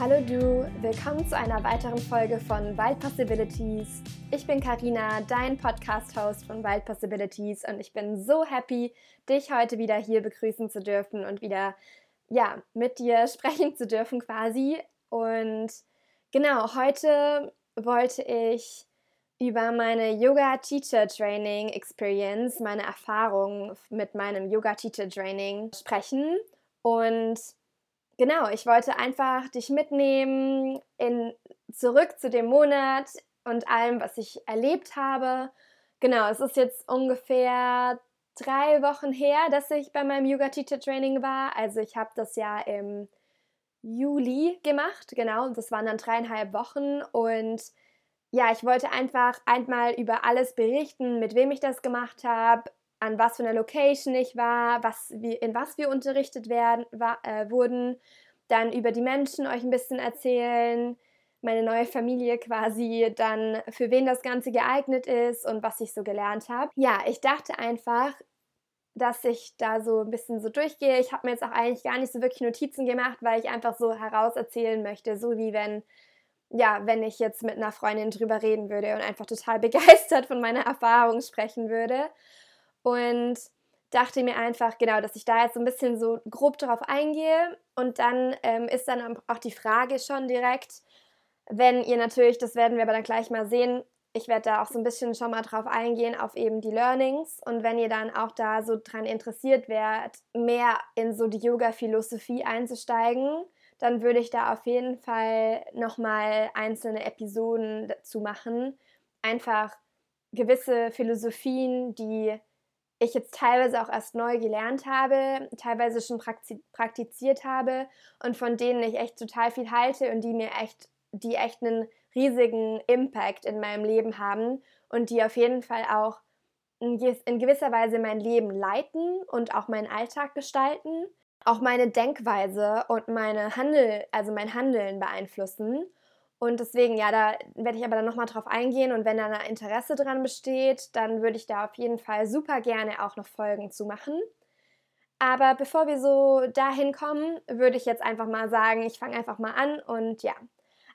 Hallo du, willkommen zu einer weiteren Folge von Wild Possibilities. Ich bin Karina, dein Podcast-Host von Wild Possibilities und ich bin so happy, dich heute wieder hier begrüßen zu dürfen und wieder ja, mit dir sprechen zu dürfen quasi. Und genau, heute wollte ich über meine Yoga Teacher Training Experience, meine Erfahrung mit meinem Yoga Teacher Training sprechen und genau, ich wollte einfach dich mitnehmen in, zurück zu dem Monat und allem, was ich erlebt habe. Genau, es ist jetzt ungefähr drei Wochen her, dass ich bei meinem Yoga Teacher Training war. Also ich habe das ja im Juli gemacht, genau, und das waren dann dreieinhalb Wochen und ja, ich wollte einfach einmal über alles berichten, mit wem ich das gemacht habe, an was für einer Location ich war, was, wie, in was wir unterrichtet werden, war, äh, wurden, dann über die Menschen euch ein bisschen erzählen, meine neue Familie quasi, dann für wen das Ganze geeignet ist und was ich so gelernt habe. Ja, ich dachte einfach, dass ich da so ein bisschen so durchgehe. Ich habe mir jetzt auch eigentlich gar nicht so wirklich Notizen gemacht, weil ich einfach so herauserzählen möchte, so wie wenn ja, wenn ich jetzt mit einer Freundin drüber reden würde und einfach total begeistert von meiner Erfahrung sprechen würde. Und dachte mir einfach, genau, dass ich da jetzt so ein bisschen so grob darauf eingehe. Und dann ähm, ist dann auch die Frage schon direkt, wenn ihr natürlich, das werden wir aber dann gleich mal sehen, ich werde da auch so ein bisschen schon mal drauf eingehen, auf eben die Learnings. Und wenn ihr dann auch da so dran interessiert wärt, mehr in so die Yoga-Philosophie einzusteigen, dann würde ich da auf jeden Fall nochmal einzelne Episoden dazu machen. Einfach gewisse Philosophien, die ich jetzt teilweise auch erst neu gelernt habe, teilweise schon praktiziert habe und von denen ich echt total viel halte und die mir echt, die echt einen riesigen Impact in meinem Leben haben und die auf jeden Fall auch in gewisser Weise mein Leben leiten und auch meinen Alltag gestalten, auch meine Denkweise und meine Handel, also mein Handeln beeinflussen. Und deswegen, ja, da werde ich aber dann nochmal drauf eingehen und wenn da ein Interesse dran besteht, dann würde ich da auf jeden Fall super gerne auch noch Folgen zu machen. Aber bevor wir so dahin kommen, würde ich jetzt einfach mal sagen, ich fange einfach mal an und ja.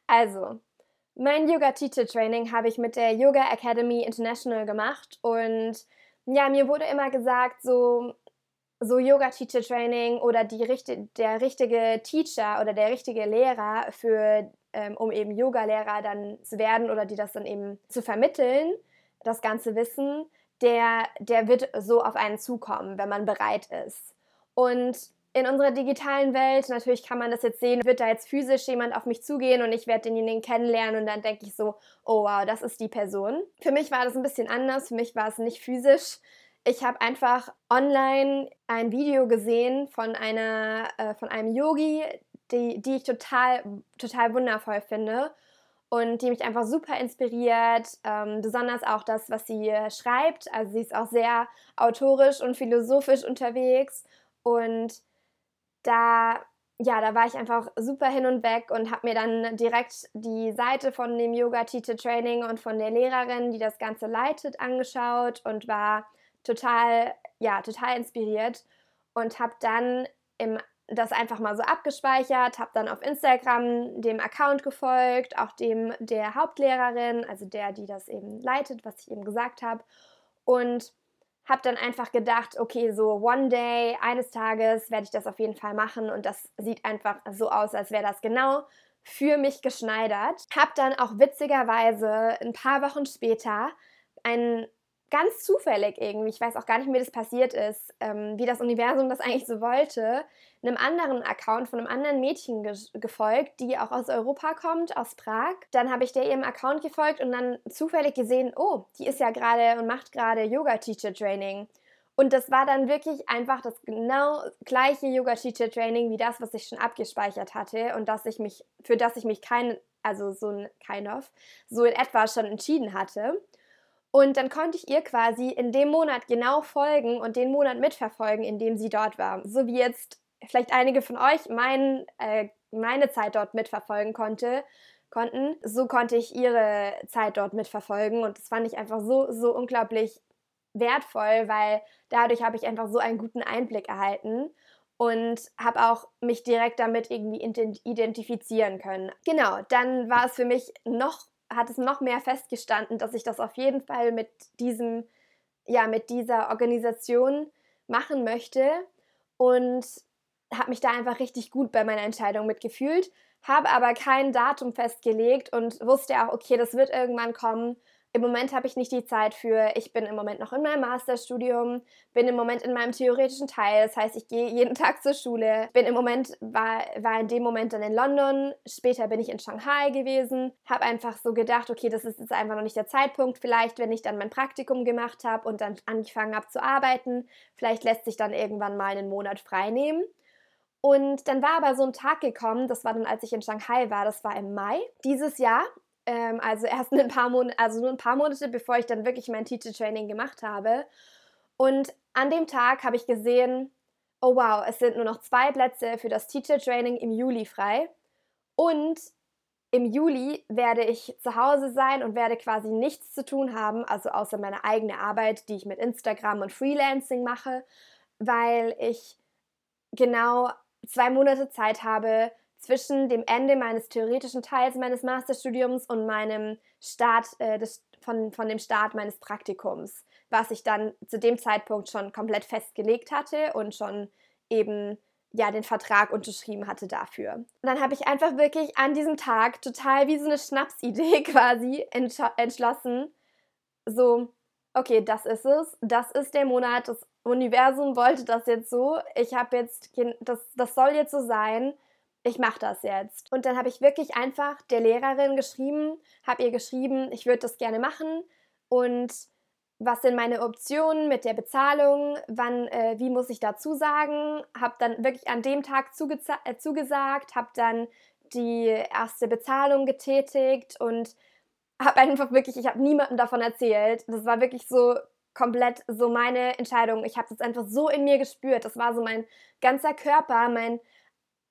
Also, mein Yoga Teacher Training habe ich mit der Yoga Academy International gemacht und ja, mir wurde immer gesagt, so so Yoga Teacher Training oder die, der richtige Teacher oder der richtige Lehrer für ähm, um eben Yoga-Lehrer dann zu werden oder die das dann eben zu vermitteln, das ganze Wissen, der, der wird so auf einen zukommen, wenn man bereit ist. Und in unserer digitalen Welt, natürlich kann man das jetzt sehen, wird da jetzt physisch jemand auf mich zugehen und ich werde denjenigen kennenlernen und dann denke ich so, oh wow, das ist die Person. Für mich war das ein bisschen anders, für mich war es nicht physisch. Ich habe einfach online ein Video gesehen von einer, äh, von einem Yogi, die, die ich total, total wundervoll finde und die mich einfach super inspiriert. Ähm, besonders auch das, was sie schreibt. Also sie ist auch sehr autorisch und philosophisch unterwegs und da ja, da war ich einfach super hin und weg und habe mir dann direkt die Seite von dem Yoga Teacher Training und von der Lehrerin, die das Ganze leitet, angeschaut und war total, ja, total inspiriert und habe dann im das einfach mal so abgespeichert, habe dann auf Instagram dem Account gefolgt, auch dem der Hauptlehrerin, also der, die das eben leitet, was ich eben gesagt habe. Und habe dann einfach gedacht, okay, so one day, eines Tages werde ich das auf jeden Fall machen und das sieht einfach so aus, als wäre das genau für mich geschneidert. Habe dann auch witzigerweise ein paar Wochen später einen ganz zufällig irgendwie, ich weiß auch gar nicht, wie das passiert ist, ähm, wie das Universum das eigentlich so wollte, einem anderen Account von einem anderen Mädchen ge gefolgt, die auch aus Europa kommt, aus Prag. Dann habe ich der ihrem Account gefolgt und dann zufällig gesehen, oh, die ist ja gerade und macht gerade Yoga Teacher Training. Und das war dann wirklich einfach das genau gleiche Yoga Teacher Training wie das, was ich schon abgespeichert hatte und dass ich mich, für das ich mich kein, also so ein kind of, so in etwa schon entschieden hatte. Und dann konnte ich ihr quasi in dem Monat genau folgen und den Monat mitverfolgen, in dem sie dort war. So wie jetzt vielleicht einige von euch mein, äh, meine Zeit dort mitverfolgen konnte, konnten, so konnte ich ihre Zeit dort mitverfolgen. Und das fand ich einfach so, so unglaublich wertvoll, weil dadurch habe ich einfach so einen guten Einblick erhalten. und habe auch mich direkt damit irgendwie identifizieren können. Genau, dann war es für mich noch, hat es noch mehr festgestanden, dass ich das auf jeden Fall mit diesem, ja, mit dieser Organisation machen möchte und habe mich da einfach richtig gut bei meiner Entscheidung mitgefühlt, habe aber kein Datum festgelegt und wusste auch, okay, das wird irgendwann kommen im Moment habe ich nicht die Zeit für, ich bin im Moment noch in meinem Masterstudium, bin im Moment in meinem theoretischen Teil, das heißt, ich gehe jeden Tag zur Schule, bin im Moment, war, war in dem Moment dann in London, später bin ich in Shanghai gewesen, habe einfach so gedacht, okay, das ist jetzt einfach noch nicht der Zeitpunkt, vielleicht, wenn ich dann mein Praktikum gemacht habe und dann angefangen habe zu arbeiten, vielleicht lässt sich dann irgendwann mal einen Monat frei nehmen. Und dann war aber so ein Tag gekommen, das war dann, als ich in Shanghai war, das war im Mai dieses Jahr. Ähm, also erst ein paar Monate, also nur ein paar Monate, bevor ich dann wirklich mein Teacher Training gemacht habe. Und an dem Tag habe ich gesehen, oh wow, es sind nur noch zwei Plätze für das Teacher Training im Juli frei. Und im Juli werde ich zu Hause sein und werde quasi nichts zu tun haben, also außer meine eigene Arbeit, die ich mit Instagram und Freelancing mache, weil ich genau zwei Monate Zeit habe, zwischen dem Ende meines theoretischen Teils meines Masterstudiums und meinem Start äh, des, von, von dem Start meines Praktikums, was ich dann zu dem Zeitpunkt schon komplett festgelegt hatte und schon eben ja den Vertrag unterschrieben hatte dafür. Und dann habe ich einfach wirklich an diesem Tag total wie so eine Schnapsidee quasi entschlossen, so okay, das ist es, das ist der Monat, das Universum wollte das jetzt so, ich habe jetzt das das soll jetzt so sein ich mache das jetzt. Und dann habe ich wirklich einfach der Lehrerin geschrieben, habe ihr geschrieben, ich würde das gerne machen und was sind meine Optionen mit der Bezahlung, wann, äh, wie muss ich dazu sagen, habe dann wirklich an dem Tag äh, zugesagt, habe dann die erste Bezahlung getätigt und habe einfach wirklich, ich habe niemandem davon erzählt. Das war wirklich so komplett so meine Entscheidung. Ich habe das einfach so in mir gespürt. Das war so mein ganzer Körper, mein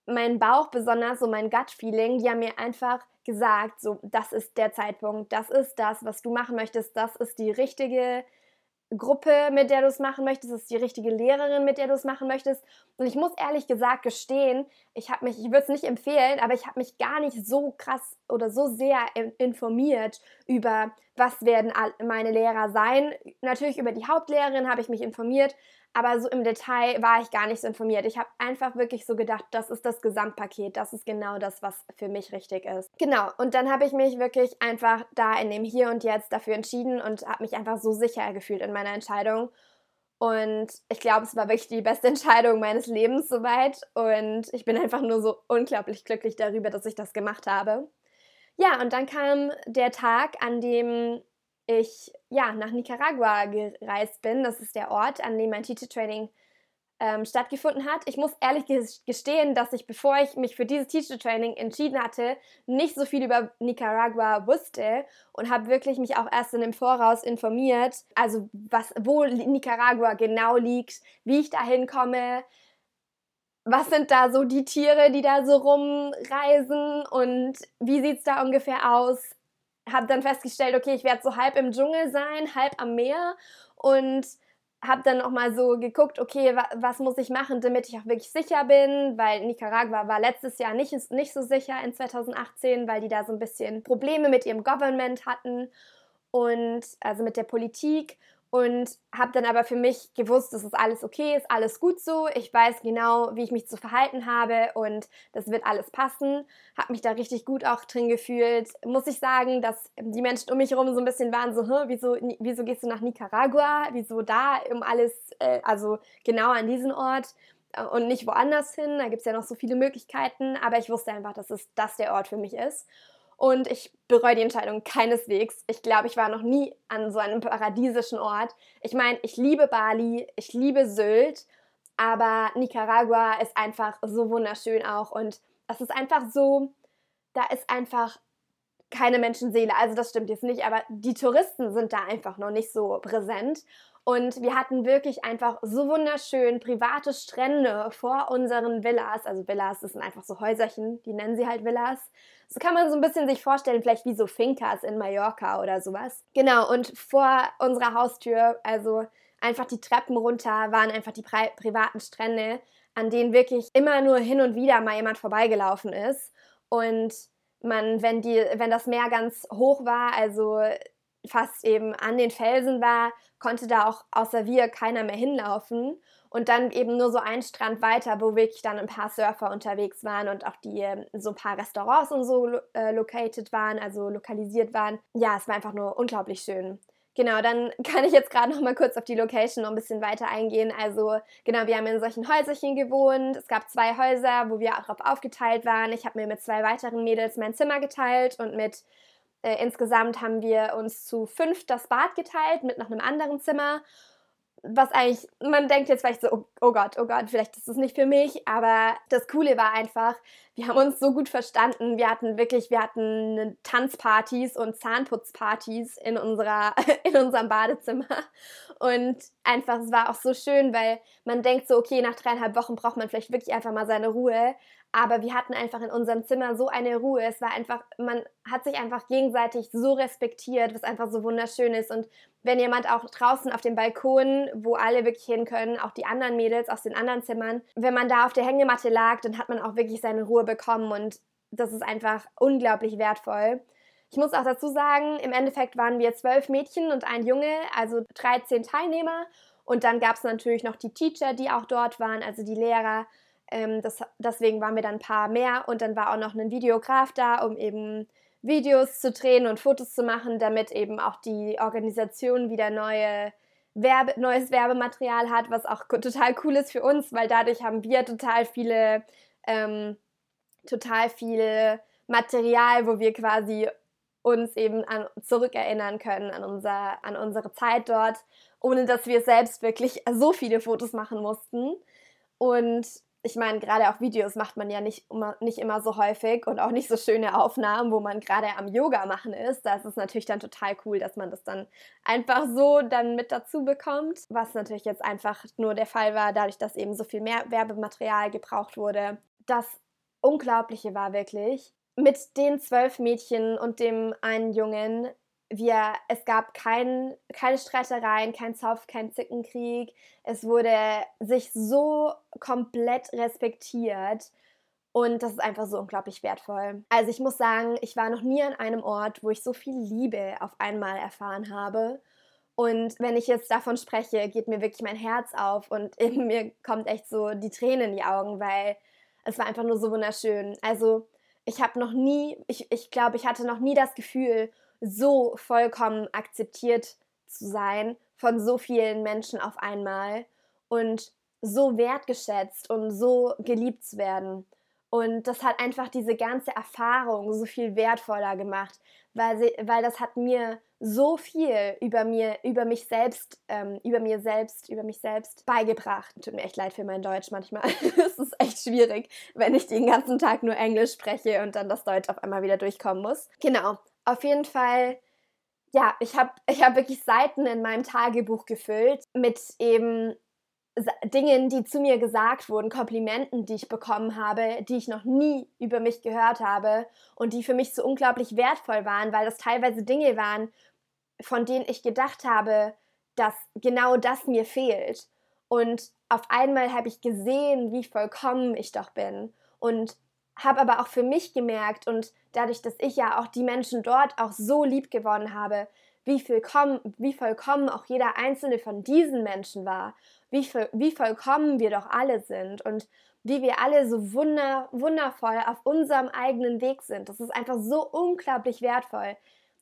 mein Bauch, besonders so mein Gut-Feeling, die haben mir einfach gesagt, so, das ist der Zeitpunkt, das ist das, was du machen möchtest, das ist die richtige Gruppe, mit der du es machen möchtest, das ist die richtige Lehrerin, mit der du es machen möchtest. Und ich muss ehrlich gesagt gestehen, ich habe mich, ich würde es nicht empfehlen, aber ich habe mich gar nicht so krass oder so sehr informiert über, was werden meine Lehrer sein. Natürlich über die Hauptlehrerin habe ich mich informiert, aber so im Detail war ich gar nicht so informiert. Ich habe einfach wirklich so gedacht, das ist das Gesamtpaket, das ist genau das, was für mich richtig ist. Genau, und dann habe ich mich wirklich einfach da in dem Hier und Jetzt dafür entschieden und habe mich einfach so sicher gefühlt in meiner Entscheidung. Und ich glaube, es war wirklich die beste Entscheidung meines Lebens soweit. Und ich bin einfach nur so unglaublich glücklich darüber, dass ich das gemacht habe. Ja, und dann kam der Tag, an dem ich ja, nach Nicaragua gereist bin. Das ist der Ort, an dem mein Teacher Training ähm, stattgefunden hat. Ich muss ehrlich gestehen, dass ich, bevor ich mich für dieses Teacher Training entschieden hatte, nicht so viel über Nicaragua wusste und habe wirklich mich auch erst in dem Voraus informiert, also was, wo Nicaragua genau liegt, wie ich da hinkomme, was sind da so die Tiere, die da so rumreisen und wie sieht es da ungefähr aus? Habe dann festgestellt, okay, ich werde so halb im Dschungel sein, halb am Meer und habe dann auch mal so geguckt, okay, wa was muss ich machen, damit ich auch wirklich sicher bin, weil Nicaragua war letztes Jahr nicht, nicht so sicher in 2018, weil die da so ein bisschen Probleme mit ihrem Government hatten und also mit der Politik und habe dann aber für mich gewusst, dass es alles okay ist, alles gut so. Ich weiß genau, wie ich mich zu verhalten habe und das wird alles passen. Habe mich da richtig gut auch drin gefühlt. Muss ich sagen, dass die Menschen um mich herum so ein bisschen waren so, wieso, wieso gehst du nach Nicaragua? Wieso da um alles, äh, also genau an diesen Ort? Äh, und nicht woanders hin. Da gibt es ja noch so viele Möglichkeiten, aber ich wusste einfach, dass es das der Ort für mich ist. Und ich bereue die Entscheidung keineswegs. Ich glaube, ich war noch nie an so einem paradiesischen Ort. Ich meine, ich liebe Bali, ich liebe Sylt, aber Nicaragua ist einfach so wunderschön auch. Und es ist einfach so, da ist einfach keine Menschenseele. Also das stimmt jetzt nicht, aber die Touristen sind da einfach noch nicht so präsent. Und wir hatten wirklich einfach so wunderschön private Strände vor unseren Villas. Also Villas, das sind einfach so Häuserchen, die nennen sie halt Villas. So kann man so ein bisschen sich vorstellen, vielleicht wie so Fincas in Mallorca oder sowas. Genau, und vor unserer Haustür, also einfach die Treppen runter, waren einfach die pri privaten Strände. an denen wirklich immer nur hin und wieder mal jemand vorbeigelaufen ist. Und man, wenn, die, wenn das Meer ganz hoch war, also fast eben an den Felsen war, konnte da auch außer wir keiner mehr hinlaufen. Und dann eben nur so ein Strand weiter, wo wirklich dann ein paar Surfer unterwegs waren und auch die ähm, so ein paar Restaurants und so äh, located waren, also lokalisiert waren. Ja, es war einfach nur unglaublich schön. Genau, dann kann ich jetzt gerade noch mal kurz auf die Location noch ein bisschen weiter eingehen. Also genau, wir haben in solchen Häuserchen gewohnt. Es gab zwei Häuser, wo wir auch drauf aufgeteilt waren. Ich habe mir mit zwei weiteren Mädels mein Zimmer geteilt und mit äh, insgesamt haben wir uns zu fünf das Bad geteilt mit noch einem anderen Zimmer was eigentlich, man denkt jetzt vielleicht so, oh, oh, Gott, oh Gott, vielleicht ist das nicht für mich, aber das Coole war einfach, wir haben uns so gut verstanden. Wir hatten wirklich, wir hatten Tanzpartys und Zahnputzpartys in unserer, in unserem Badezimmer. Und einfach, es war auch so schön, weil man denkt so, okay, nach dreieinhalb Wochen braucht man vielleicht wirklich einfach mal seine Ruhe. Aber wir hatten einfach in unserem Zimmer so eine Ruhe. Es war einfach, man hat sich einfach gegenseitig so respektiert, was einfach so wunderschön ist. Und wenn jemand auch draußen auf dem Balkon, wo alle wirklich hin können, auch die anderen Mädels aus den anderen Zimmern, wenn man da auf der Hängematte lag, dann hat man auch wirklich seine Ruhe bekommen. Und das ist einfach unglaublich wertvoll. Ich muss auch dazu sagen, im Endeffekt waren wir zwölf Mädchen und ein Junge, also 13 Teilnehmer. Und dann gab es natürlich noch die Teacher, die auch dort waren, also die Lehrer. Ähm, das, deswegen waren wir dann ein paar mehr und dann war auch noch ein Videograf da, um eben Videos zu drehen und Fotos zu machen, damit eben auch die Organisation wieder neue Werbe, neues Werbematerial hat, was auch total cool ist für uns, weil dadurch haben wir total viele, ähm, total viel Material, wo wir quasi uns eben an, zurückerinnern können an, unser, an unsere Zeit dort, ohne dass wir selbst wirklich so viele Fotos machen mussten. Und ich meine, gerade auch Videos macht man ja nicht immer, nicht immer so häufig und auch nicht so schöne Aufnahmen, wo man gerade am Yoga machen ist. Da ist es natürlich dann total cool, dass man das dann einfach so dann mit dazu bekommt. Was natürlich jetzt einfach nur der Fall war, dadurch, dass eben so viel mehr Werbematerial gebraucht wurde. Das Unglaubliche war wirklich, mit den zwölf Mädchen und dem einen Jungen wir, es gab kein, keine Streitereien, kein Zoff, kein Zickenkrieg. Es wurde sich so komplett respektiert. Und das ist einfach so unglaublich wertvoll. Also ich muss sagen, ich war noch nie an einem Ort, wo ich so viel Liebe auf einmal erfahren habe. Und wenn ich jetzt davon spreche, geht mir wirklich mein Herz auf und in mir kommt echt so die Tränen in die Augen, weil es war einfach nur so wunderschön. Also ich habe noch nie, ich, ich glaube, ich hatte noch nie das Gefühl, so vollkommen akzeptiert zu sein von so vielen Menschen auf einmal und so wertgeschätzt und so geliebt zu werden. Und das hat einfach diese ganze Erfahrung so viel wertvoller gemacht, weil, sie, weil das hat mir so viel über mir, über mich selbst, ähm, über mir selbst, über mich selbst beigebracht. Tut mir echt leid für mein Deutsch manchmal. es ist echt schwierig, wenn ich den ganzen Tag nur Englisch spreche und dann das Deutsch auf einmal wieder durchkommen muss. Genau auf jeden Fall, ja, ich habe ich hab wirklich Seiten in meinem Tagebuch gefüllt mit eben Dingen, die zu mir gesagt wurden, Komplimenten, die ich bekommen habe, die ich noch nie über mich gehört habe und die für mich so unglaublich wertvoll waren, weil das teilweise Dinge waren, von denen ich gedacht habe, dass genau das mir fehlt. Und auf einmal habe ich gesehen, wie vollkommen ich doch bin und habe aber auch für mich gemerkt und dadurch, dass ich ja auch die Menschen dort auch so lieb gewonnen habe, wie vollkommen, wie vollkommen auch jeder einzelne von diesen Menschen war, wie, wie vollkommen wir doch alle sind und wie wir alle so wunder, wundervoll auf unserem eigenen Weg sind. Das ist einfach so unglaublich wertvoll.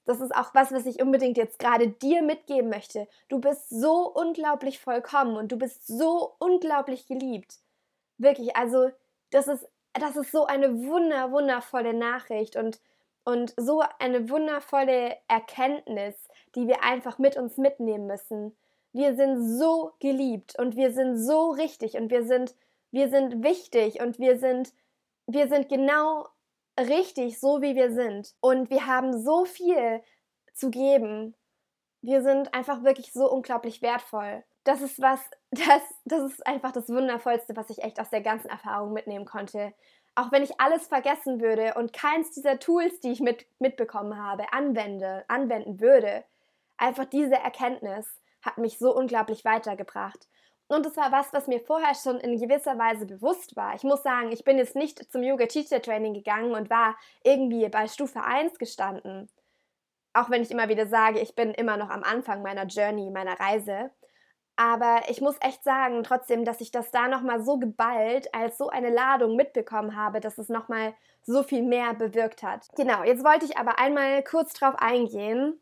Das ist auch was, was ich unbedingt jetzt gerade dir mitgeben möchte. Du bist so unglaublich vollkommen und du bist so unglaublich geliebt. Wirklich, also das ist das ist so eine wunder, wundervolle Nachricht und, und so eine wundervolle Erkenntnis, die wir einfach mit uns mitnehmen müssen. Wir sind so geliebt und wir sind so richtig und wir sind, wir sind wichtig und wir sind, wir sind genau richtig, so wie wir sind. Und wir haben so viel zu geben. Wir sind einfach wirklich so unglaublich wertvoll das ist was, das, das ist einfach das Wundervollste, was ich echt aus der ganzen Erfahrung mitnehmen konnte. Auch wenn ich alles vergessen würde und keins dieser Tools, die ich mit, mitbekommen habe, anwende, anwenden würde, einfach diese Erkenntnis hat mich so unglaublich weitergebracht. Und es war was, was mir vorher schon in gewisser Weise bewusst war. Ich muss sagen, ich bin jetzt nicht zum Yoga Teacher Training gegangen und war irgendwie bei Stufe 1 gestanden. Auch wenn ich immer wieder sage, ich bin immer noch am Anfang meiner Journey, meiner Reise. Aber ich muss echt sagen, trotzdem, dass ich das da nochmal so geballt als so eine Ladung mitbekommen habe, dass es nochmal so viel mehr bewirkt hat. Genau, jetzt wollte ich aber einmal kurz drauf eingehen,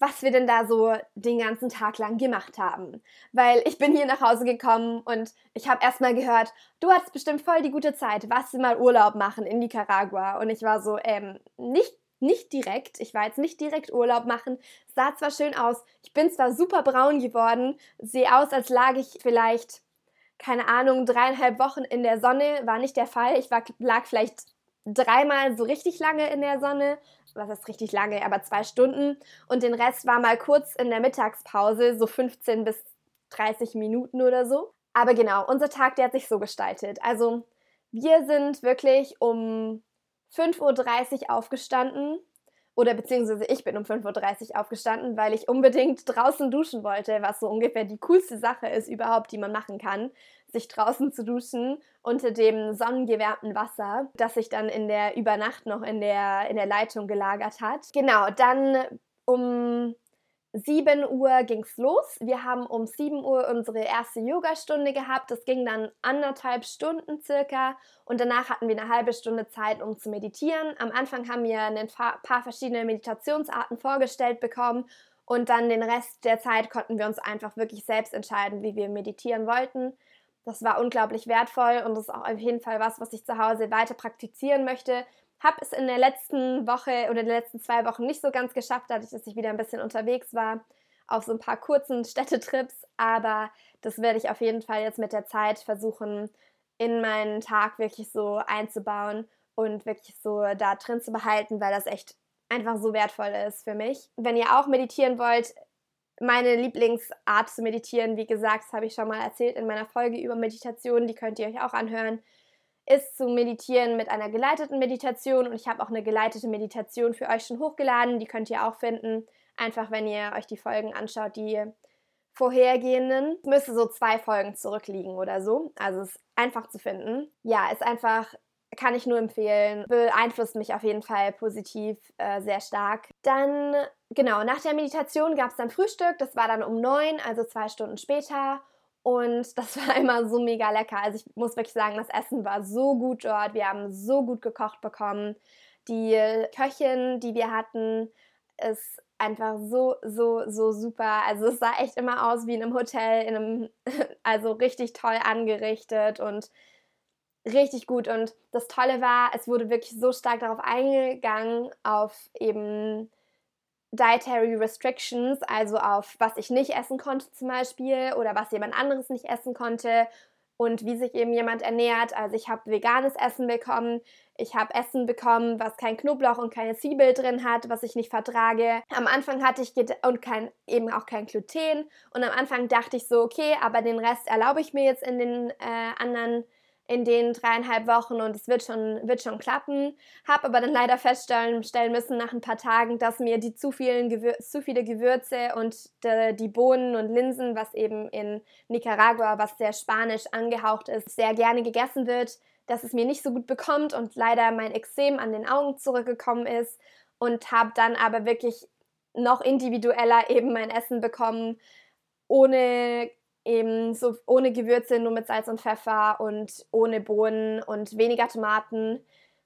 was wir denn da so den ganzen Tag lang gemacht haben. Weil ich bin hier nach Hause gekommen und ich habe erstmal gehört, du hattest bestimmt voll die gute Zeit, was du mal Urlaub machen in Nicaragua. Und ich war so, ähm, nicht nicht direkt, ich war jetzt nicht direkt Urlaub machen, sah zwar schön aus, ich bin zwar super braun geworden, sehe aus, als lag ich vielleicht, keine Ahnung, dreieinhalb Wochen in der Sonne, war nicht der Fall, ich war, lag vielleicht dreimal so richtig lange in der Sonne, was heißt richtig lange, aber zwei Stunden und den Rest war mal kurz in der Mittagspause, so 15 bis 30 Minuten oder so. Aber genau, unser Tag, der hat sich so gestaltet. Also wir sind wirklich um 5.30 Uhr aufgestanden. Oder beziehungsweise ich bin um 5.30 Uhr aufgestanden, weil ich unbedingt draußen duschen wollte, was so ungefähr die coolste Sache ist überhaupt, die man machen kann. Sich draußen zu duschen unter dem sonnengewärmten Wasser, das sich dann in der Übernacht noch in der, in der Leitung gelagert hat. Genau, dann um 7 Uhr ging es los. Wir haben um 7 Uhr unsere erste Yogastunde gehabt. Das ging dann anderthalb Stunden circa und danach hatten wir eine halbe Stunde Zeit, um zu meditieren. Am Anfang haben wir ein paar verschiedene Meditationsarten vorgestellt bekommen und dann den Rest der Zeit konnten wir uns einfach wirklich selbst entscheiden, wie wir meditieren wollten. Das war unglaublich wertvoll und das ist auch auf jeden Fall was, was ich zu Hause weiter praktizieren möchte, habe es in der letzten Woche oder in den letzten zwei Wochen nicht so ganz geschafft, dadurch, dass ich wieder ein bisschen unterwegs war auf so ein paar kurzen Städtetrips. Aber das werde ich auf jeden Fall jetzt mit der Zeit versuchen, in meinen Tag wirklich so einzubauen und wirklich so da drin zu behalten, weil das echt einfach so wertvoll ist für mich. Wenn ihr auch meditieren wollt, meine Lieblingsart zu meditieren, wie gesagt, das habe ich schon mal erzählt in meiner Folge über Meditation, die könnt ihr euch auch anhören ist zu meditieren mit einer geleiteten Meditation und ich habe auch eine geleitete Meditation für euch schon hochgeladen, die könnt ihr auch finden, einfach wenn ihr euch die Folgen anschaut, die vorhergehenden. Es müsste so zwei Folgen zurückliegen oder so, also es ist einfach zu finden. Ja, ist einfach kann ich nur empfehlen. Beeinflusst mich auf jeden Fall positiv äh, sehr stark. Dann, genau, nach der Meditation gab es dann Frühstück. Das war dann um neun, also zwei Stunden später. Und das war immer so mega lecker. Also ich muss wirklich sagen, das Essen war so gut dort. Wir haben so gut gekocht bekommen. Die Köchin, die wir hatten, ist einfach so, so, so super. Also es sah echt immer aus wie in einem Hotel, in einem, also richtig toll angerichtet und richtig gut. Und das Tolle war, es wurde wirklich so stark darauf eingegangen, auf eben Dietary Restrictions, also auf was ich nicht essen konnte zum Beispiel oder was jemand anderes nicht essen konnte und wie sich eben jemand ernährt. Also ich habe veganes Essen bekommen, ich habe Essen bekommen, was kein Knoblauch und keine Zwiebel drin hat, was ich nicht vertrage. Am Anfang hatte ich und kein, eben auch kein Gluten und am Anfang dachte ich so, okay, aber den Rest erlaube ich mir jetzt in den äh, anderen in den dreieinhalb Wochen und es wird schon, wird schon klappen. Habe aber dann leider feststellen stellen müssen nach ein paar Tagen, dass mir die zu, vielen Gewür zu viele Gewürze und de, die Bohnen und Linsen, was eben in Nicaragua, was sehr spanisch angehaucht ist, sehr gerne gegessen wird, dass es mir nicht so gut bekommt und leider mein Exem an den Augen zurückgekommen ist und habe dann aber wirklich noch individueller eben mein Essen bekommen, ohne eben so ohne Gewürze, nur mit Salz und Pfeffer und ohne Bohnen und weniger Tomaten,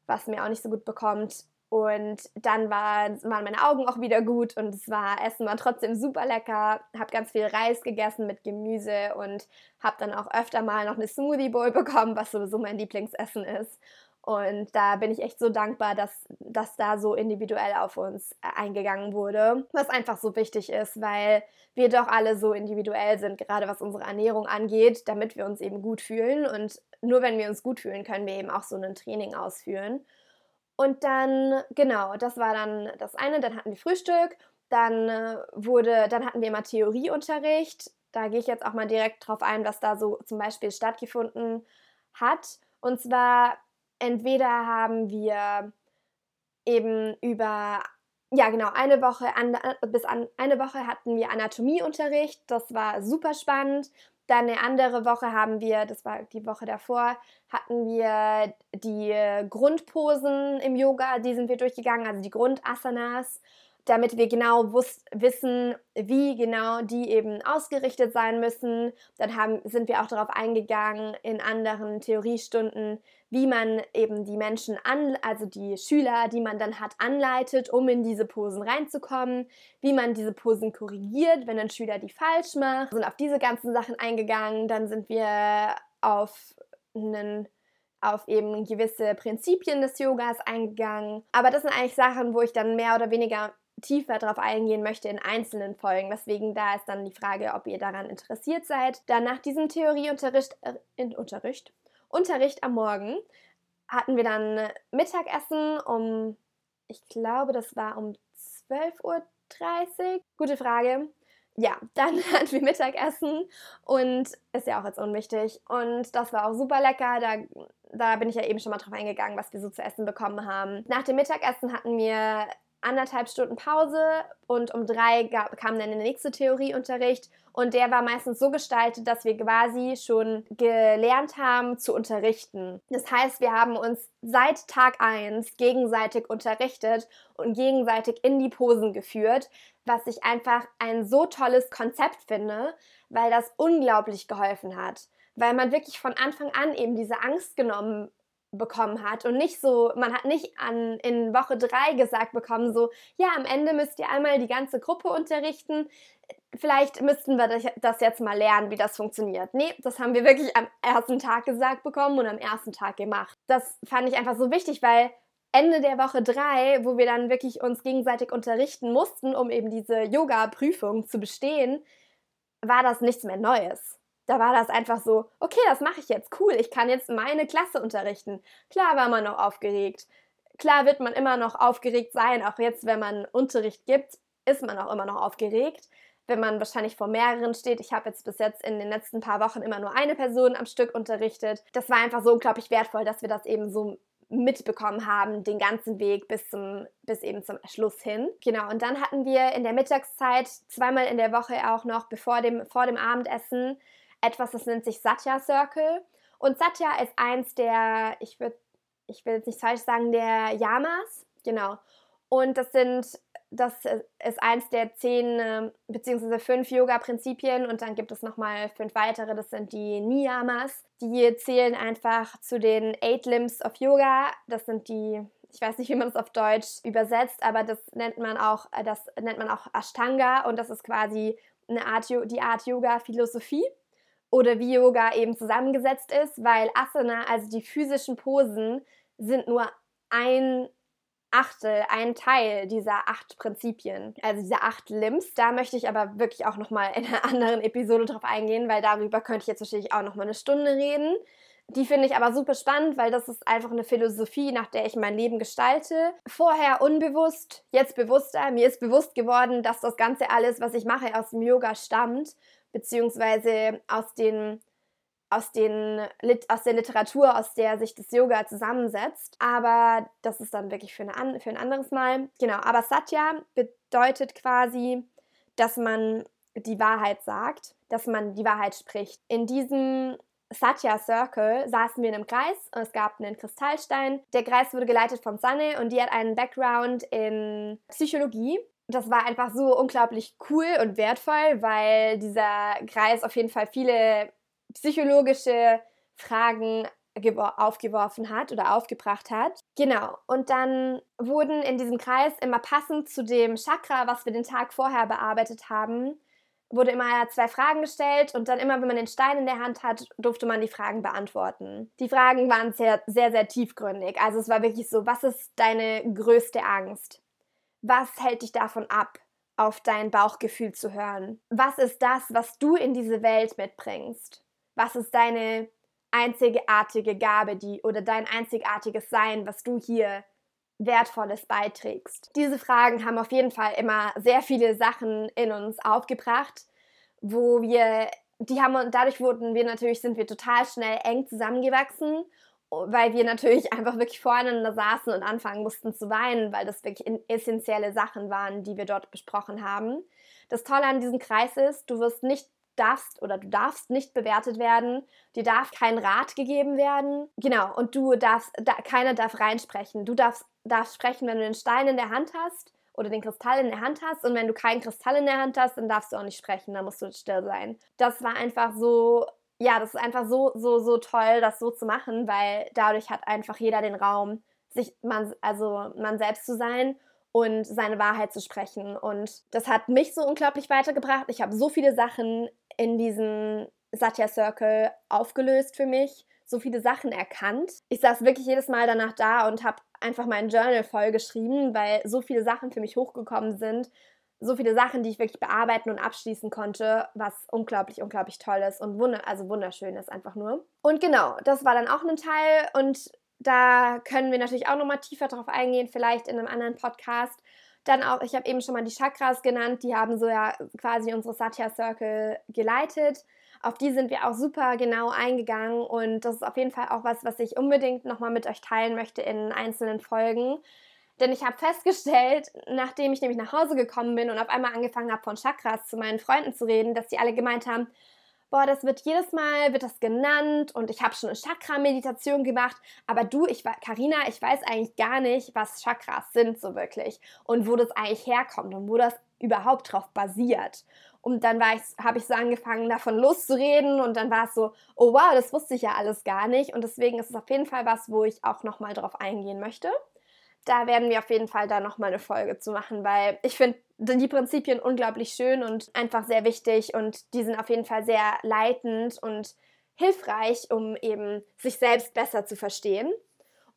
was mir auch nicht so gut bekommt. Und dann war, waren meine Augen auch wieder gut und es war Essen war trotzdem super lecker. Habe ganz viel Reis gegessen mit Gemüse und habe dann auch öfter mal noch eine Smoothie Bowl bekommen, was sowieso mein Lieblingsessen ist. Und da bin ich echt so dankbar, dass, dass da so individuell auf uns äh, eingegangen wurde, was einfach so wichtig ist, weil wir doch alle so individuell sind, gerade was unsere Ernährung angeht, damit wir uns eben gut fühlen. Und nur wenn wir uns gut fühlen, können wir eben auch so ein Training ausführen. Und dann, genau, das war dann das eine. Dann hatten wir Frühstück, dann äh, wurde, dann hatten wir immer Theorieunterricht. Da gehe ich jetzt auch mal direkt drauf ein, was da so zum Beispiel stattgefunden hat. Und zwar entweder haben wir eben über ja, genau, eine Woche an, bis an eine Woche hatten wir Anatomieunterricht. Das war super spannend. Dann eine andere Woche haben wir, das war die Woche davor, hatten wir die Grundposen im Yoga, die sind wir durchgegangen, also die Grundasanas damit wir genau wissen, wie genau die eben ausgerichtet sein müssen. Dann haben, sind wir auch darauf eingegangen in anderen Theoriestunden, wie man eben die Menschen an, also die Schüler, die man dann hat, anleitet, um in diese Posen reinzukommen, wie man diese Posen korrigiert, wenn ein Schüler die falsch macht. Wir sind auf diese ganzen Sachen eingegangen. Dann sind wir auf einen auf eben gewisse Prinzipien des Yogas eingegangen. Aber das sind eigentlich Sachen, wo ich dann mehr oder weniger tiefer darauf eingehen möchte in einzelnen Folgen. Deswegen da ist dann die Frage, ob ihr daran interessiert seid. Dann nach diesem Theorieunterricht äh, Unterricht, Unterricht am Morgen hatten wir dann Mittagessen um, ich glaube, das war um 12.30 Uhr. Gute Frage. Ja, dann hatten wir Mittagessen und ist ja auch jetzt unwichtig. Und das war auch super lecker. Da, da bin ich ja eben schon mal drauf eingegangen, was wir so zu essen bekommen haben. Nach dem Mittagessen hatten wir anderthalb Stunden Pause und um drei gab, kam dann der nächste Theorieunterricht und der war meistens so gestaltet, dass wir quasi schon gelernt haben zu unterrichten. Das heißt, wir haben uns seit Tag 1 gegenseitig unterrichtet und gegenseitig in die Posen geführt, was ich einfach ein so tolles Konzept finde, weil das unglaublich geholfen hat. Weil man wirklich von Anfang an eben diese Angst genommen bekommen hat und nicht so, man hat nicht an, in Woche drei gesagt bekommen, so, ja, am Ende müsst ihr einmal die ganze Gruppe unterrichten. Vielleicht müssten wir das jetzt mal lernen, wie das funktioniert. Nee, das haben wir wirklich am ersten Tag gesagt bekommen und am ersten Tag gemacht. Das fand ich einfach so wichtig, weil Ende der Woche drei, wo wir dann wirklich uns gegenseitig unterrichten mussten, um eben diese Yoga-Prüfung zu bestehen, war das nichts mehr Neues da war das einfach so, okay, das mache ich jetzt, cool, ich kann jetzt meine Klasse unterrichten. Klar war man noch aufgeregt. Klar wird man immer noch aufgeregt sein, auch jetzt, wenn man Unterricht gibt, ist man auch immer noch aufgeregt. Wenn man wahrscheinlich vor mehreren steht. Ich habe jetzt bis jetzt in den letzten paar Wochen immer nur eine Person am Stück unterrichtet. Das war einfach so unglaublich wertvoll, dass wir das eben so mitbekommen haben, den ganzen Weg bis, zum, bis eben zum Schluss hin. Genau, und dann hatten wir in der Mittagszeit zweimal in der Woche auch noch, bevor dem, vor dem Abendessen, etwas, das nennt sich Satya Circle. Und Satya ist eins der, ich würde ich will jetzt nicht falsch sagen, der Yamas, genau. Und das sind, das ist eins der zehn ähm, beziehungsweise fünf Yoga-Prinzipien und dann gibt es nochmal fünf weitere, das sind die Niyamas. Die zählen einfach zu den Eight Limbs of Yoga. Das sind die, ich weiß nicht, wie man das auf Deutsch übersetzt, aber das nennt man auch, das nennt man auch Ashtanga und das ist quasi eine Art, die Art Yoga-Philosophie oder wie Yoga eben zusammengesetzt ist, weil Asana, also die physischen Posen, sind nur ein Achtel, ein Teil dieser acht Prinzipien, also diese acht Limbs. Da möchte ich aber wirklich auch nochmal in einer anderen Episode drauf eingehen, weil darüber könnte ich jetzt wahrscheinlich auch nochmal eine Stunde reden. Die finde ich aber super spannend, weil das ist einfach eine Philosophie, nach der ich mein Leben gestalte. Vorher unbewusst, jetzt bewusster. Mir ist bewusst geworden, dass das Ganze alles, was ich mache, aus dem Yoga stammt beziehungsweise aus den aus, den, aus der Literatur, aus der sich das Yoga zusammensetzt. Aber das ist dann wirklich für, eine, für ein anderes Mal. Genau, aber Satya bedeutet quasi, dass man die Wahrheit sagt, dass man die Wahrheit spricht. In diesem Satya Circle saßen wir in einem Kreis und es gab einen Kristallstein. Der Kreis wurde geleitet von Sanne und die hat einen Background in Psychologie das war einfach so unglaublich cool und wertvoll, weil dieser Kreis auf jeden Fall viele psychologische Fragen aufgeworfen hat oder aufgebracht hat. Genau. Und dann wurden in diesem Kreis immer passend zu dem Chakra, was wir den Tag vorher bearbeitet haben, wurde immer zwei Fragen gestellt und dann immer, wenn man den Stein in der Hand hat, durfte man die Fragen beantworten. Die Fragen waren sehr, sehr, sehr tiefgründig. Also es war wirklich so, was ist deine größte Angst? Was hält dich davon ab, auf dein Bauchgefühl zu hören? Was ist das, was du in diese Welt mitbringst? Was ist deine einzigartige Gabe, die oder dein einzigartiges Sein, was du hier Wertvolles beiträgst? Diese Fragen haben auf jeden Fall immer sehr viele Sachen in uns aufgebracht, wo wir die haben dadurch wurden wir natürlich sind wir total schnell eng zusammengewachsen weil wir natürlich einfach wirklich voreinander saßen und anfangen mussten zu weinen, weil das wirklich essentielle Sachen waren, die wir dort besprochen haben. Das Tolle an diesem Kreis ist, du wirst nicht darfst oder du darfst nicht bewertet werden, dir darf kein Rat gegeben werden. Genau, und du darfst, da, keiner darf reinsprechen. Du darfst, darfst sprechen, wenn du den Stein in der Hand hast oder den Kristall in der Hand hast. Und wenn du keinen Kristall in der Hand hast, dann darfst du auch nicht sprechen, dann musst du still sein. Das war einfach so, ja, das ist einfach so, so, so toll, das so zu machen, weil dadurch hat einfach jeder den Raum, sich man, also man selbst zu sein und seine Wahrheit zu sprechen. Und das hat mich so unglaublich weitergebracht. Ich habe so viele Sachen in diesem Satya Circle aufgelöst für mich, so viele Sachen erkannt. Ich saß wirklich jedes Mal danach da und habe einfach mein Journal vollgeschrieben, weil so viele Sachen für mich hochgekommen sind. So viele Sachen, die ich wirklich bearbeiten und abschließen konnte, was unglaublich, unglaublich toll ist und wunder also wunderschön ist einfach nur. Und genau, das war dann auch ein Teil und da können wir natürlich auch nochmal tiefer drauf eingehen, vielleicht in einem anderen Podcast. Dann auch, ich habe eben schon mal die Chakras genannt, die haben so ja quasi unsere Satya Circle geleitet. Auf die sind wir auch super genau eingegangen und das ist auf jeden Fall auch was, was ich unbedingt nochmal mit euch teilen möchte in einzelnen Folgen. Denn ich habe festgestellt, nachdem ich nämlich nach Hause gekommen bin und auf einmal angefangen habe, von Chakras zu meinen Freunden zu reden, dass die alle gemeint haben, boah, das wird jedes Mal, wird das genannt und ich habe schon eine Chakra-Meditation gemacht, aber du, ich Karina, ich weiß eigentlich gar nicht, was Chakras sind so wirklich und wo das eigentlich herkommt und wo das überhaupt drauf basiert. Und dann habe ich so angefangen, davon loszureden und dann war es so, oh wow, das wusste ich ja alles gar nicht. Und deswegen ist es auf jeden Fall was, wo ich auch nochmal drauf eingehen möchte da werden wir auf jeden Fall da nochmal eine Folge zu machen, weil ich finde die Prinzipien unglaublich schön und einfach sehr wichtig und die sind auf jeden Fall sehr leitend und hilfreich, um eben sich selbst besser zu verstehen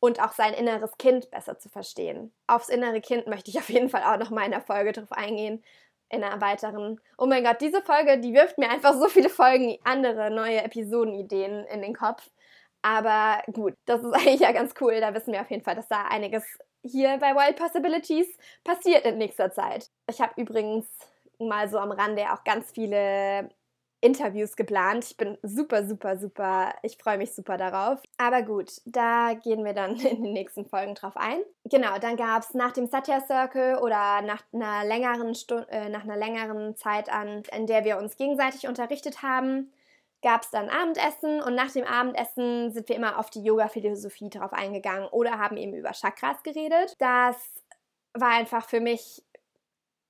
und auch sein inneres Kind besser zu verstehen. Aufs innere Kind möchte ich auf jeden Fall auch nochmal in der Folge drauf eingehen, in einer weiteren. Oh mein Gott, diese Folge, die wirft mir einfach so viele Folgen, andere neue Episodenideen in den Kopf. Aber gut, das ist eigentlich ja ganz cool. Da wissen wir auf jeden Fall, dass da einiges hier bei Wild Possibilities passiert in nächster Zeit. Ich habe übrigens mal so am Rande auch ganz viele Interviews geplant. Ich bin super, super, super, ich freue mich super darauf. Aber gut, da gehen wir dann in den nächsten Folgen drauf ein. Genau, dann gab es nach dem Satya Circle oder nach einer längeren Stunde, äh, nach einer längeren Zeit an, in der wir uns gegenseitig unterrichtet haben, gab es dann Abendessen und nach dem Abendessen sind wir immer auf die Yoga-Philosophie drauf eingegangen oder haben eben über Chakras geredet. Das war einfach für mich,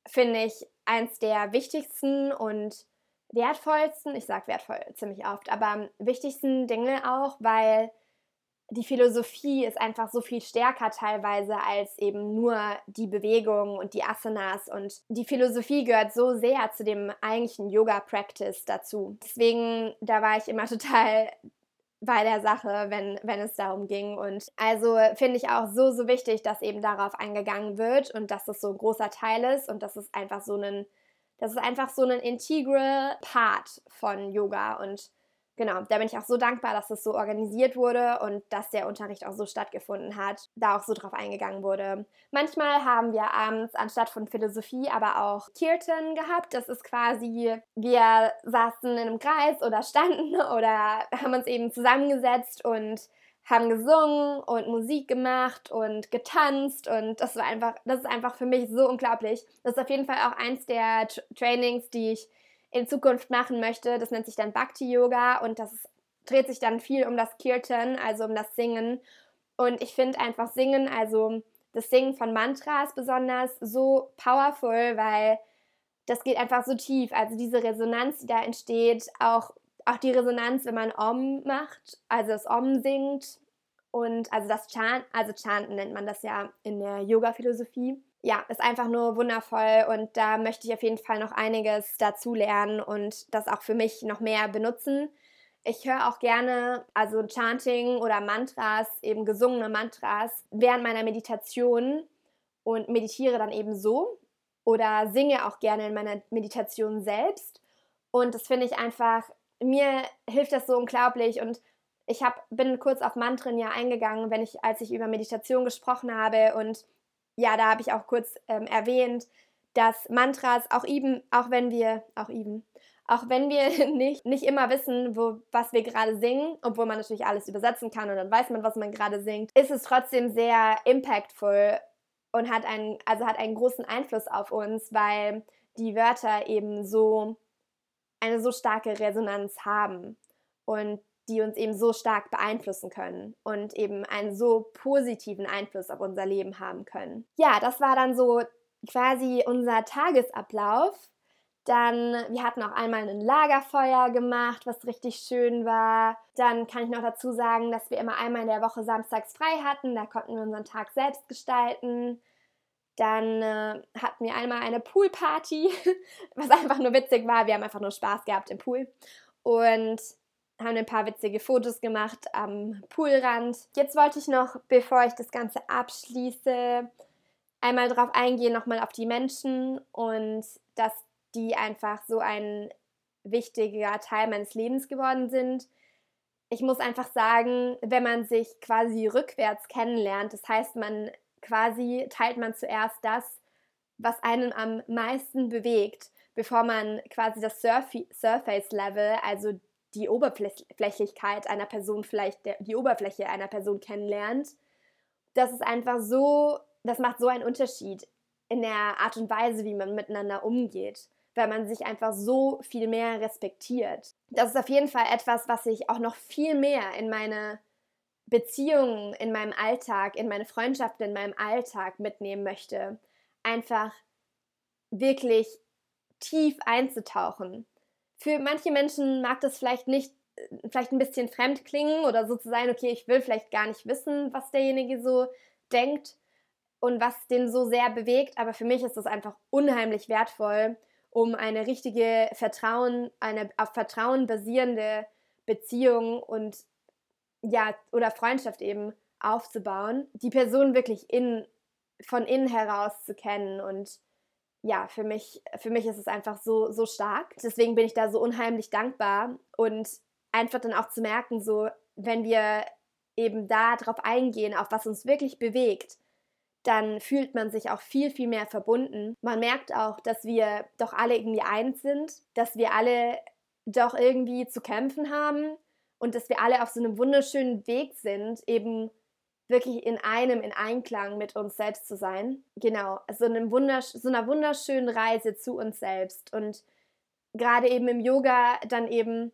finde ich, eins der wichtigsten und wertvollsten, ich sage wertvoll ziemlich oft, aber wichtigsten Dinge auch, weil die Philosophie ist einfach so viel stärker teilweise als eben nur die Bewegung und die Asanas und die Philosophie gehört so sehr zu dem eigentlichen Yoga-Practice dazu. Deswegen, da war ich immer total bei der Sache, wenn, wenn es darum ging. Und also finde ich auch so, so wichtig, dass eben darauf eingegangen wird und dass das so ein großer Teil ist und dass es einfach so ein, das ist einfach so ein integral Part von Yoga und genau, da bin ich auch so dankbar, dass das so organisiert wurde und dass der Unterricht auch so stattgefunden hat, da auch so drauf eingegangen wurde. Manchmal haben wir abends anstatt von Philosophie aber auch Kirtan gehabt. Das ist quasi, wir saßen in einem Kreis oder standen oder haben uns eben zusammengesetzt und haben gesungen und Musik gemacht und getanzt und das war einfach, das ist einfach für mich so unglaublich. Das ist auf jeden Fall auch eins der Trainings, die ich in Zukunft machen möchte. Das nennt sich dann Bhakti Yoga und das dreht sich dann viel um das Kirtan, also um das Singen. Und ich finde einfach Singen, also das Singen von Mantras besonders, so powerful, weil das geht einfach so tief. Also diese Resonanz, die da entsteht, auch, auch die Resonanz, wenn man Om macht, also das Om singt und also das Chant, also Chanten nennt man das ja in der Yoga-Philosophie ja, ist einfach nur wundervoll und da möchte ich auf jeden Fall noch einiges dazu lernen und das auch für mich noch mehr benutzen. Ich höre auch gerne, also Chanting oder Mantras, eben gesungene Mantras, während meiner Meditation und meditiere dann eben so oder singe auch gerne in meiner Meditation selbst. Und das finde ich einfach, mir hilft das so unglaublich und ich hab, bin kurz auf Mantren ja eingegangen, wenn ich, als ich über Meditation gesprochen habe und ja, da habe ich auch kurz ähm, erwähnt, dass Mantras auch eben, auch wenn wir, auch eben, auch wenn wir nicht, nicht immer wissen, wo, was wir gerade singen, obwohl man natürlich alles übersetzen kann und dann weiß man, was man gerade singt, ist es trotzdem sehr impactful und hat einen, also hat einen großen Einfluss auf uns, weil die Wörter eben so eine so starke Resonanz haben. Und die uns eben so stark beeinflussen können und eben einen so positiven Einfluss auf unser Leben haben können. Ja, das war dann so quasi unser Tagesablauf. Dann, wir hatten auch einmal ein Lagerfeuer gemacht, was richtig schön war. Dann kann ich noch dazu sagen, dass wir immer einmal in der Woche samstags frei hatten. Da konnten wir unseren Tag selbst gestalten. Dann äh, hatten wir einmal eine Poolparty, was einfach nur witzig war. Wir haben einfach nur Spaß gehabt im Pool. Und haben ein paar witzige Fotos gemacht am Poolrand. Jetzt wollte ich noch, bevor ich das Ganze abschließe, einmal darauf eingehen, nochmal auf die Menschen und dass die einfach so ein wichtiger Teil meines Lebens geworden sind. Ich muss einfach sagen, wenn man sich quasi rückwärts kennenlernt, das heißt, man quasi teilt man zuerst das, was einen am meisten bewegt, bevor man quasi das Surface Level, also die Oberflächlichkeit einer Person, vielleicht die Oberfläche einer Person kennenlernt. Das ist einfach so, das macht so einen Unterschied in der Art und Weise, wie man miteinander umgeht, weil man sich einfach so viel mehr respektiert. Das ist auf jeden Fall etwas, was ich auch noch viel mehr in meine Beziehungen, in meinem Alltag, in meine Freundschaften, in meinem Alltag mitnehmen möchte. Einfach wirklich tief einzutauchen für manche Menschen mag das vielleicht nicht, äh, vielleicht ein bisschen fremd klingen oder so zu sein, okay, ich will vielleicht gar nicht wissen, was derjenige so denkt und was den so sehr bewegt, aber für mich ist das einfach unheimlich wertvoll, um eine richtige Vertrauen, eine auf Vertrauen basierende Beziehung und ja, oder Freundschaft eben aufzubauen, die Person wirklich in, von innen heraus zu kennen und ja, für mich, für mich ist es einfach so, so stark. Deswegen bin ich da so unheimlich dankbar und einfach dann auch zu merken, so, wenn wir eben da drauf eingehen, auf was uns wirklich bewegt, dann fühlt man sich auch viel, viel mehr verbunden. Man merkt auch, dass wir doch alle irgendwie eins sind, dass wir alle doch irgendwie zu kämpfen haben und dass wir alle auf so einem wunderschönen Weg sind, eben wirklich in einem, in Einklang mit uns selbst zu sein. Genau, so, einem wundersch so einer wunderschönen Reise zu uns selbst. Und gerade eben im Yoga dann eben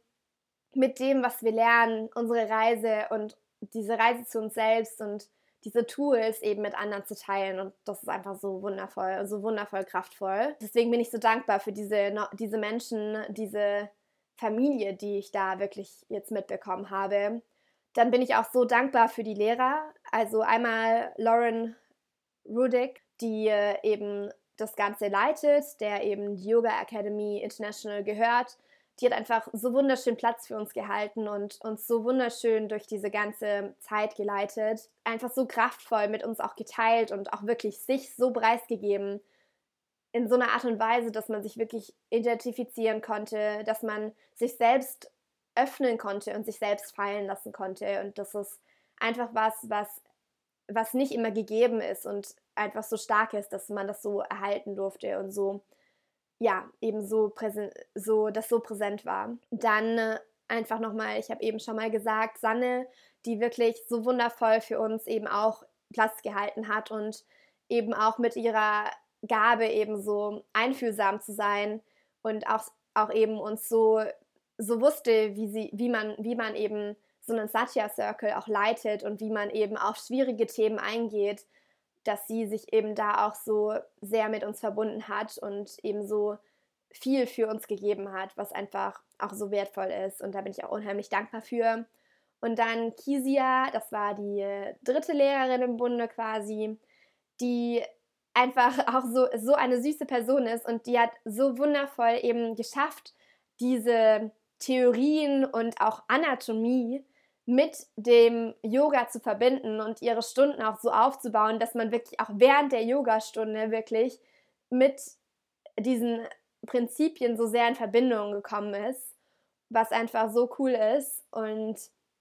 mit dem, was wir lernen, unsere Reise und diese Reise zu uns selbst und diese Tools eben mit anderen zu teilen. Und das ist einfach so wundervoll, so wundervoll kraftvoll. Deswegen bin ich so dankbar für diese, diese Menschen, diese Familie, die ich da wirklich jetzt mitbekommen habe dann bin ich auch so dankbar für die Lehrer. Also einmal Lauren Rudick, die äh, eben das Ganze leitet, der eben die Yoga Academy International gehört. Die hat einfach so wunderschön Platz für uns gehalten und uns so wunderschön durch diese ganze Zeit geleitet. Einfach so kraftvoll mit uns auch geteilt und auch wirklich sich so preisgegeben. In so einer Art und Weise, dass man sich wirklich identifizieren konnte, dass man sich selbst öffnen konnte und sich selbst fallen lassen konnte. Und das ist einfach was, was, was nicht immer gegeben ist und einfach so stark ist, dass man das so erhalten durfte und so, ja, eben so präsent, so, das so präsent war. Dann äh, einfach nochmal, ich habe eben schon mal gesagt, Sanne, die wirklich so wundervoll für uns eben auch Platz gehalten hat und eben auch mit ihrer Gabe eben so einfühlsam zu sein und auch, auch eben uns so so wusste, wie, sie, wie, man, wie man eben so einen Satya Circle auch leitet und wie man eben auf schwierige Themen eingeht, dass sie sich eben da auch so sehr mit uns verbunden hat und eben so viel für uns gegeben hat, was einfach auch so wertvoll ist. Und da bin ich auch unheimlich dankbar für. Und dann Kisia, das war die dritte Lehrerin im Bunde quasi, die einfach auch so, so eine süße Person ist und die hat so wundervoll eben geschafft, diese Theorien und auch Anatomie mit dem Yoga zu verbinden und ihre Stunden auch so aufzubauen, dass man wirklich auch während der Yogastunde wirklich mit diesen Prinzipien so sehr in Verbindung gekommen ist, was einfach so cool ist. Und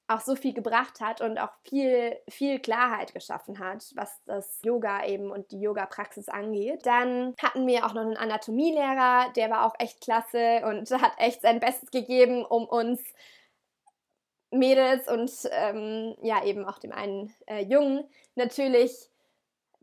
auch so viel gebracht hat und auch viel, viel Klarheit geschaffen hat, was das Yoga eben und die Yoga-Praxis angeht. Dann hatten wir auch noch einen Anatomielehrer, der war auch echt klasse und hat echt sein Bestes gegeben, um uns Mädels und ähm, ja eben auch dem einen äh, Jungen natürlich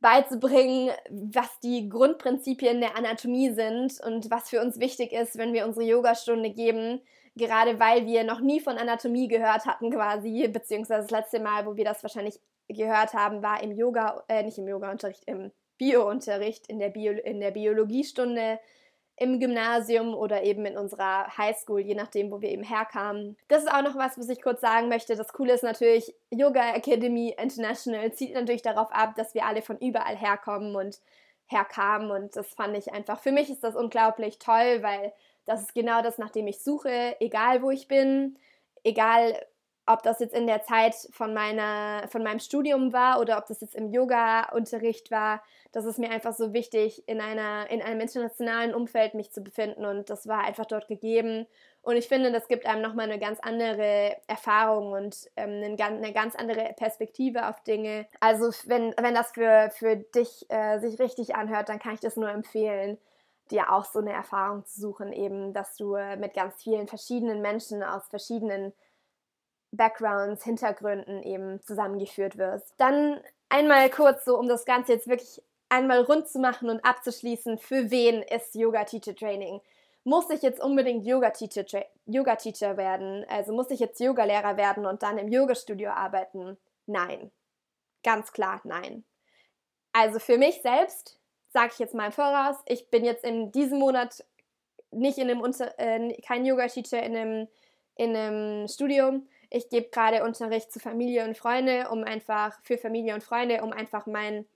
beizubringen, was die Grundprinzipien der Anatomie sind und was für uns wichtig ist, wenn wir unsere Yogastunde geben. Gerade weil wir noch nie von Anatomie gehört hatten, quasi, beziehungsweise das letzte Mal, wo wir das wahrscheinlich gehört haben, war im Yoga, äh, nicht im Yoga-Unterricht, im Bio-Unterricht, in der, Bio, in der Biologiestunde im Gymnasium oder eben in unserer Highschool, je nachdem, wo wir eben herkamen. Das ist auch noch was, was ich kurz sagen möchte. Das Coole ist natürlich, Yoga Academy International zieht natürlich darauf ab, dass wir alle von überall herkommen und herkamen und das fand ich einfach, für mich ist das unglaublich toll, weil das ist genau das, nach dem ich suche, egal wo ich bin, egal ob das jetzt in der Zeit von, meiner, von meinem Studium war oder ob das jetzt im Yoga-Unterricht war, das ist mir einfach so wichtig, in, einer, in einem internationalen Umfeld mich zu befinden und das war einfach dort gegeben. Und ich finde, das gibt einem nochmal eine ganz andere Erfahrung und ähm, eine, ganz andere Perspektive auf Dinge. Also wenn, wenn das für, für dich äh, sich richtig anhört, dann kann ich das nur empfehlen dir auch so eine Erfahrung zu suchen, eben, dass du äh, mit ganz vielen verschiedenen Menschen aus verschiedenen Backgrounds, Hintergründen eben zusammengeführt wirst. Dann einmal kurz so, um das Ganze jetzt wirklich einmal rund zu machen und abzuschließen, für wen ist Yoga Teacher Training? Muss ich jetzt unbedingt Yoga Teacher, Yoga Teacher werden? Also muss ich jetzt Yogalehrer werden und dann im Yoga-Studio arbeiten? Nein. Ganz klar nein. Also für mich selbst sage ich jetzt mal im Voraus, ich bin jetzt in diesem Monat nicht in einem Unter äh, kein Yoga-Teacher in einem, in einem Studium, ich gebe gerade Unterricht zu Familie und Freunde, um einfach für Familie und Freunde, um einfach mein,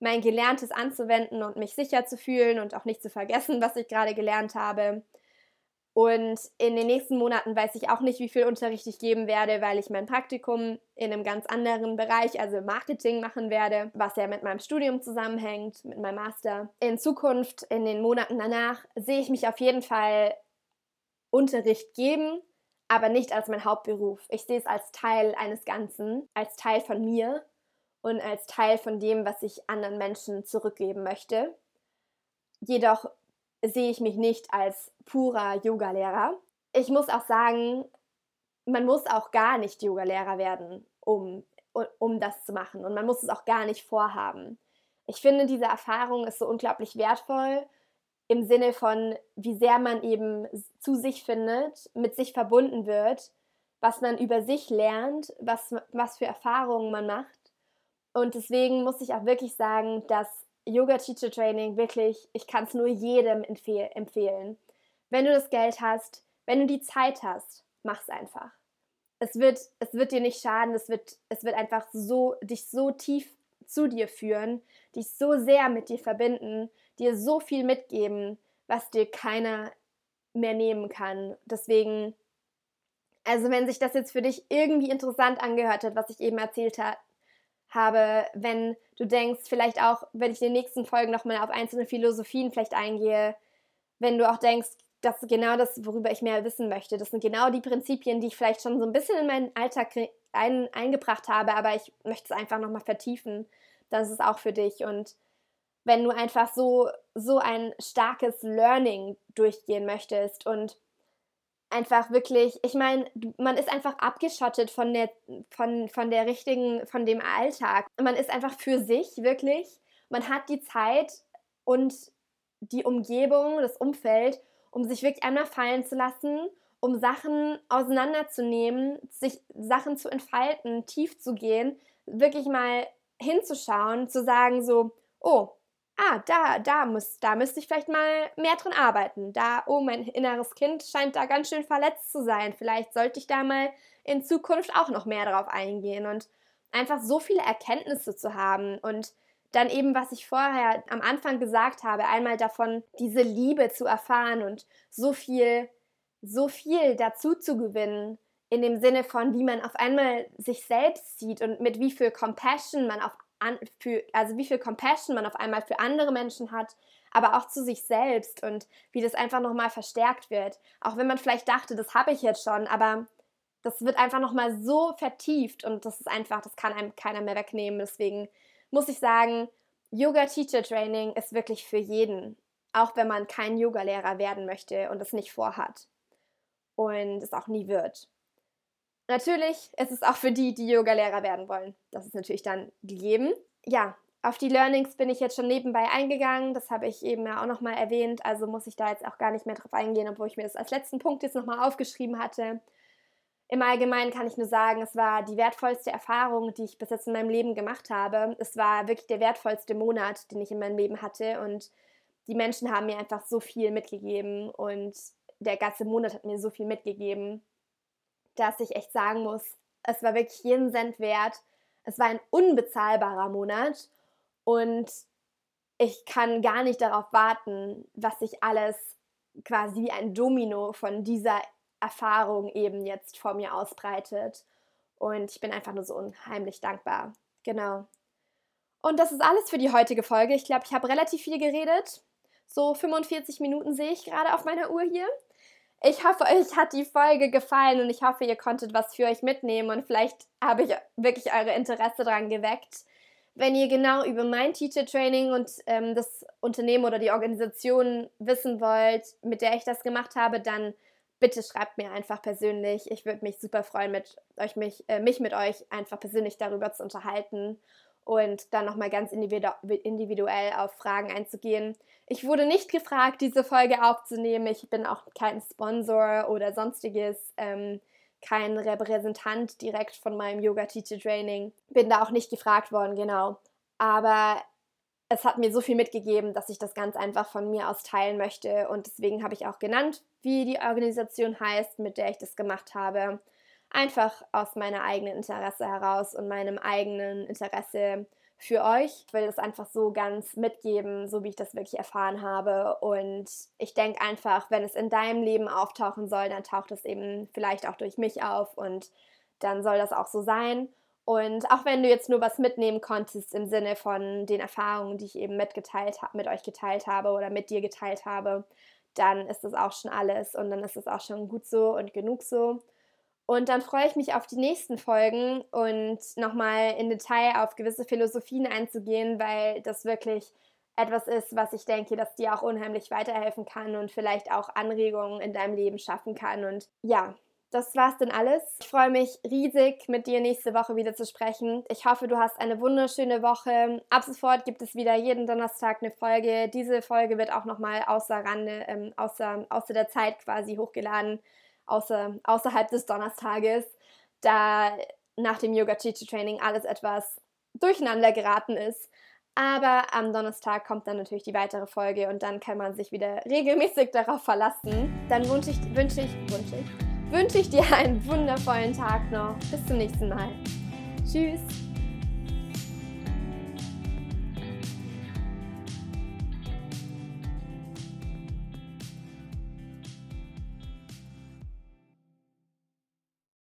mein Gelerntes anzuwenden und mich sicher zu fühlen und auch nicht zu vergessen, was ich gerade gelernt habe. Und in den nächsten Monaten weiß ich auch nicht, wie viel Unterricht ich geben werde, weil ich mein Praktikum in einem ganz anderen Bereich, also Marketing, machen werde, was ja mit meinem Studium zusammenhängt, mit meinem Master. In Zukunft, in den Monaten danach, sehe ich mich auf jeden Fall Unterricht geben, aber nicht als mein Hauptberuf. Ich sehe es als Teil eines Ganzen, als Teil von mir und als Teil von dem, was ich anderen Menschen zurückgeben möchte. Jedoch sehe ich mich nicht als purer Yogalehrer. Ich muss auch sagen, man muss auch gar nicht Yogalehrer werden, um, um das zu machen. Und man muss es auch gar nicht vorhaben. Ich finde, diese Erfahrung ist so unglaublich wertvoll im Sinne von, wie sehr man eben zu sich findet, mit sich verbunden wird, was man über sich lernt, was, was für Erfahrungen man macht. Und deswegen muss ich auch wirklich sagen, dass Yoga Teacher Training wirklich, ich kann es nur jedem empfehl empfehlen. Wenn du das Geld hast, wenn du die Zeit hast, mach es einfach. Es wird, es wird dir nicht schaden, es wird, es wird einfach so, dich so tief zu dir führen, dich so sehr mit dir verbinden, dir so viel mitgeben, was dir keiner mehr nehmen kann. Deswegen, also wenn sich das jetzt für dich irgendwie interessant angehört hat, was ich eben erzählt ha habe, wenn du denkst, vielleicht auch, wenn ich in den nächsten Folgen nochmal auf einzelne Philosophien vielleicht eingehe, wenn du auch denkst, das ist genau das, worüber ich mehr wissen möchte. Das sind genau die Prinzipien, die ich vielleicht schon so ein bisschen in meinen Alltag ein, eingebracht habe, aber ich möchte es einfach nochmal vertiefen. Das ist auch für dich. Und wenn du einfach so, so ein starkes Learning durchgehen möchtest und einfach wirklich, ich meine, man ist einfach abgeschottet von der, von, von der richtigen, von dem Alltag. Man ist einfach für sich wirklich. Man hat die Zeit und die Umgebung, das Umfeld, um sich wirklich einmal fallen zu lassen, um Sachen auseinanderzunehmen, sich Sachen zu entfalten, tief zu gehen, wirklich mal hinzuschauen, zu sagen so, oh, ah, da, da muss, da müsste ich vielleicht mal mehr dran arbeiten. Da, oh, mein inneres Kind scheint da ganz schön verletzt zu sein. Vielleicht sollte ich da mal in Zukunft auch noch mehr drauf eingehen und einfach so viele Erkenntnisse zu haben und dann eben, was ich vorher am Anfang gesagt habe, einmal davon, diese Liebe zu erfahren und so viel, so viel dazu zu gewinnen, in dem Sinne von, wie man auf einmal sich selbst sieht und mit wie viel Compassion man auf an, für, also wie viel Compassion man auf einmal für andere Menschen hat, aber auch zu sich selbst und wie das einfach nochmal verstärkt wird. Auch wenn man vielleicht dachte, das habe ich jetzt schon, aber das wird einfach nochmal so vertieft und das ist einfach, das kann einem keiner mehr wegnehmen. Deswegen muss ich sagen, Yoga Teacher Training ist wirklich für jeden, auch wenn man kein Yogalehrer werden möchte und es nicht vorhat und es auch nie wird. Natürlich ist es auch für die, die Yoga-Lehrer werden wollen. Das ist natürlich dann gegeben. Ja, Auf die Learnings bin ich jetzt schon nebenbei eingegangen. Das habe ich eben ja auch nochmal erwähnt. Also muss ich da jetzt auch gar nicht mehr drauf eingehen, obwohl ich mir das als letzten Punkt jetzt nochmal aufgeschrieben hatte. Im Allgemeinen kann ich nur sagen, es war die wertvollste Erfahrung, die ich bis jetzt in meinem Leben gemacht habe. Es war wirklich der wertvollste Monat, den ich in meinem Leben hatte. Und die Menschen haben mir einfach so viel mitgegeben. Und der ganze Monat hat mir so viel mitgegeben, dass ich echt sagen muss, es war wirklich jeden Cent wert. Es war ein unbezahlbarer Monat. Und ich kann gar nicht darauf warten, was sich alles quasi wie ein Domino von dieser Erfahrung eben jetzt vor mir ausbreitet. Und ich bin einfach nur so unheimlich dankbar. Genau. Und das ist alles für die heutige Folge. Ich glaube, ich habe relativ viel geredet. So 45 Minuten sehe ich gerade auf meiner Uhr hier. Ich hoffe, euch hat die Folge gefallen und ich hoffe, ihr konntet was für euch mitnehmen und vielleicht habe ich wirklich eure Interesse daran geweckt. Wenn ihr genau über mein Teacher Training und ähm, das Unternehmen oder die Organisation wissen wollt, mit der ich das gemacht habe, dann bitte schreibt mir einfach persönlich. Ich würde mich super freuen, mit euch, mich, äh, mich mit euch einfach persönlich darüber zu unterhalten und dann nochmal ganz individuell auf Fragen einzugehen. Ich wurde nicht gefragt, diese Folge aufzunehmen. Ich bin auch kein Sponsor oder sonstiges. Ähm, kein Repräsentant direkt von meinem Yoga Teacher Training. Bin da auch nicht gefragt worden, genau. Aber es hat mir so viel mitgegeben, dass ich das ganz einfach von mir aus teilen möchte. Und deswegen habe ich auch genannt, wie die Organisation heißt, mit der ich das gemacht habe. Einfach aus meiner eigenen Interesse heraus und meinem eigenen Interesse für euch. Ich will das einfach so ganz mitgeben, so wie ich das wirklich erfahren habe. Und ich denke einfach, wenn es in deinem Leben auftauchen soll, dann taucht es eben vielleicht auch durch mich auf und dann soll das auch so sein. Und auch wenn du jetzt nur was mitnehmen konntest im Sinne von den Erfahrungen, die ich eben mitgeteilt habe, mit euch geteilt habe oder mit dir geteilt habe, dann ist das auch schon alles und dann ist es auch schon gut so und genug so. Und dann freue ich mich auf die nächsten Folgen und nochmal in Detail auf gewisse Philosophien einzugehen, weil das wirklich etwas ist, was ich denke, dass dir auch unheimlich weiterhelfen kann und vielleicht auch Anregungen in deinem Leben schaffen kann. Und ja, das war's dann alles. Ich freue mich riesig, mit dir nächste Woche wieder zu sprechen. Ich hoffe, du hast eine wunderschöne Woche. Ab sofort gibt es wieder jeden Donnerstag eine Folge. Diese Folge wird auch nochmal außer Rande, ähm, außer, außer der Zeit quasi hochgeladen außer, außerhalb des Donnerstages, da nach dem Yoga Chichi Training alles etwas durcheinander geraten ist. Aber am Donnerstag kommt dann natürlich die weitere Folge und dann kann man sich wieder regelmäßig darauf verlassen. Dann wünsche ich, wünsche ich, wünsche ich, wünsche ich dir einen wundervollen Tag noch. Bis zum nächsten Mal. Tschüss.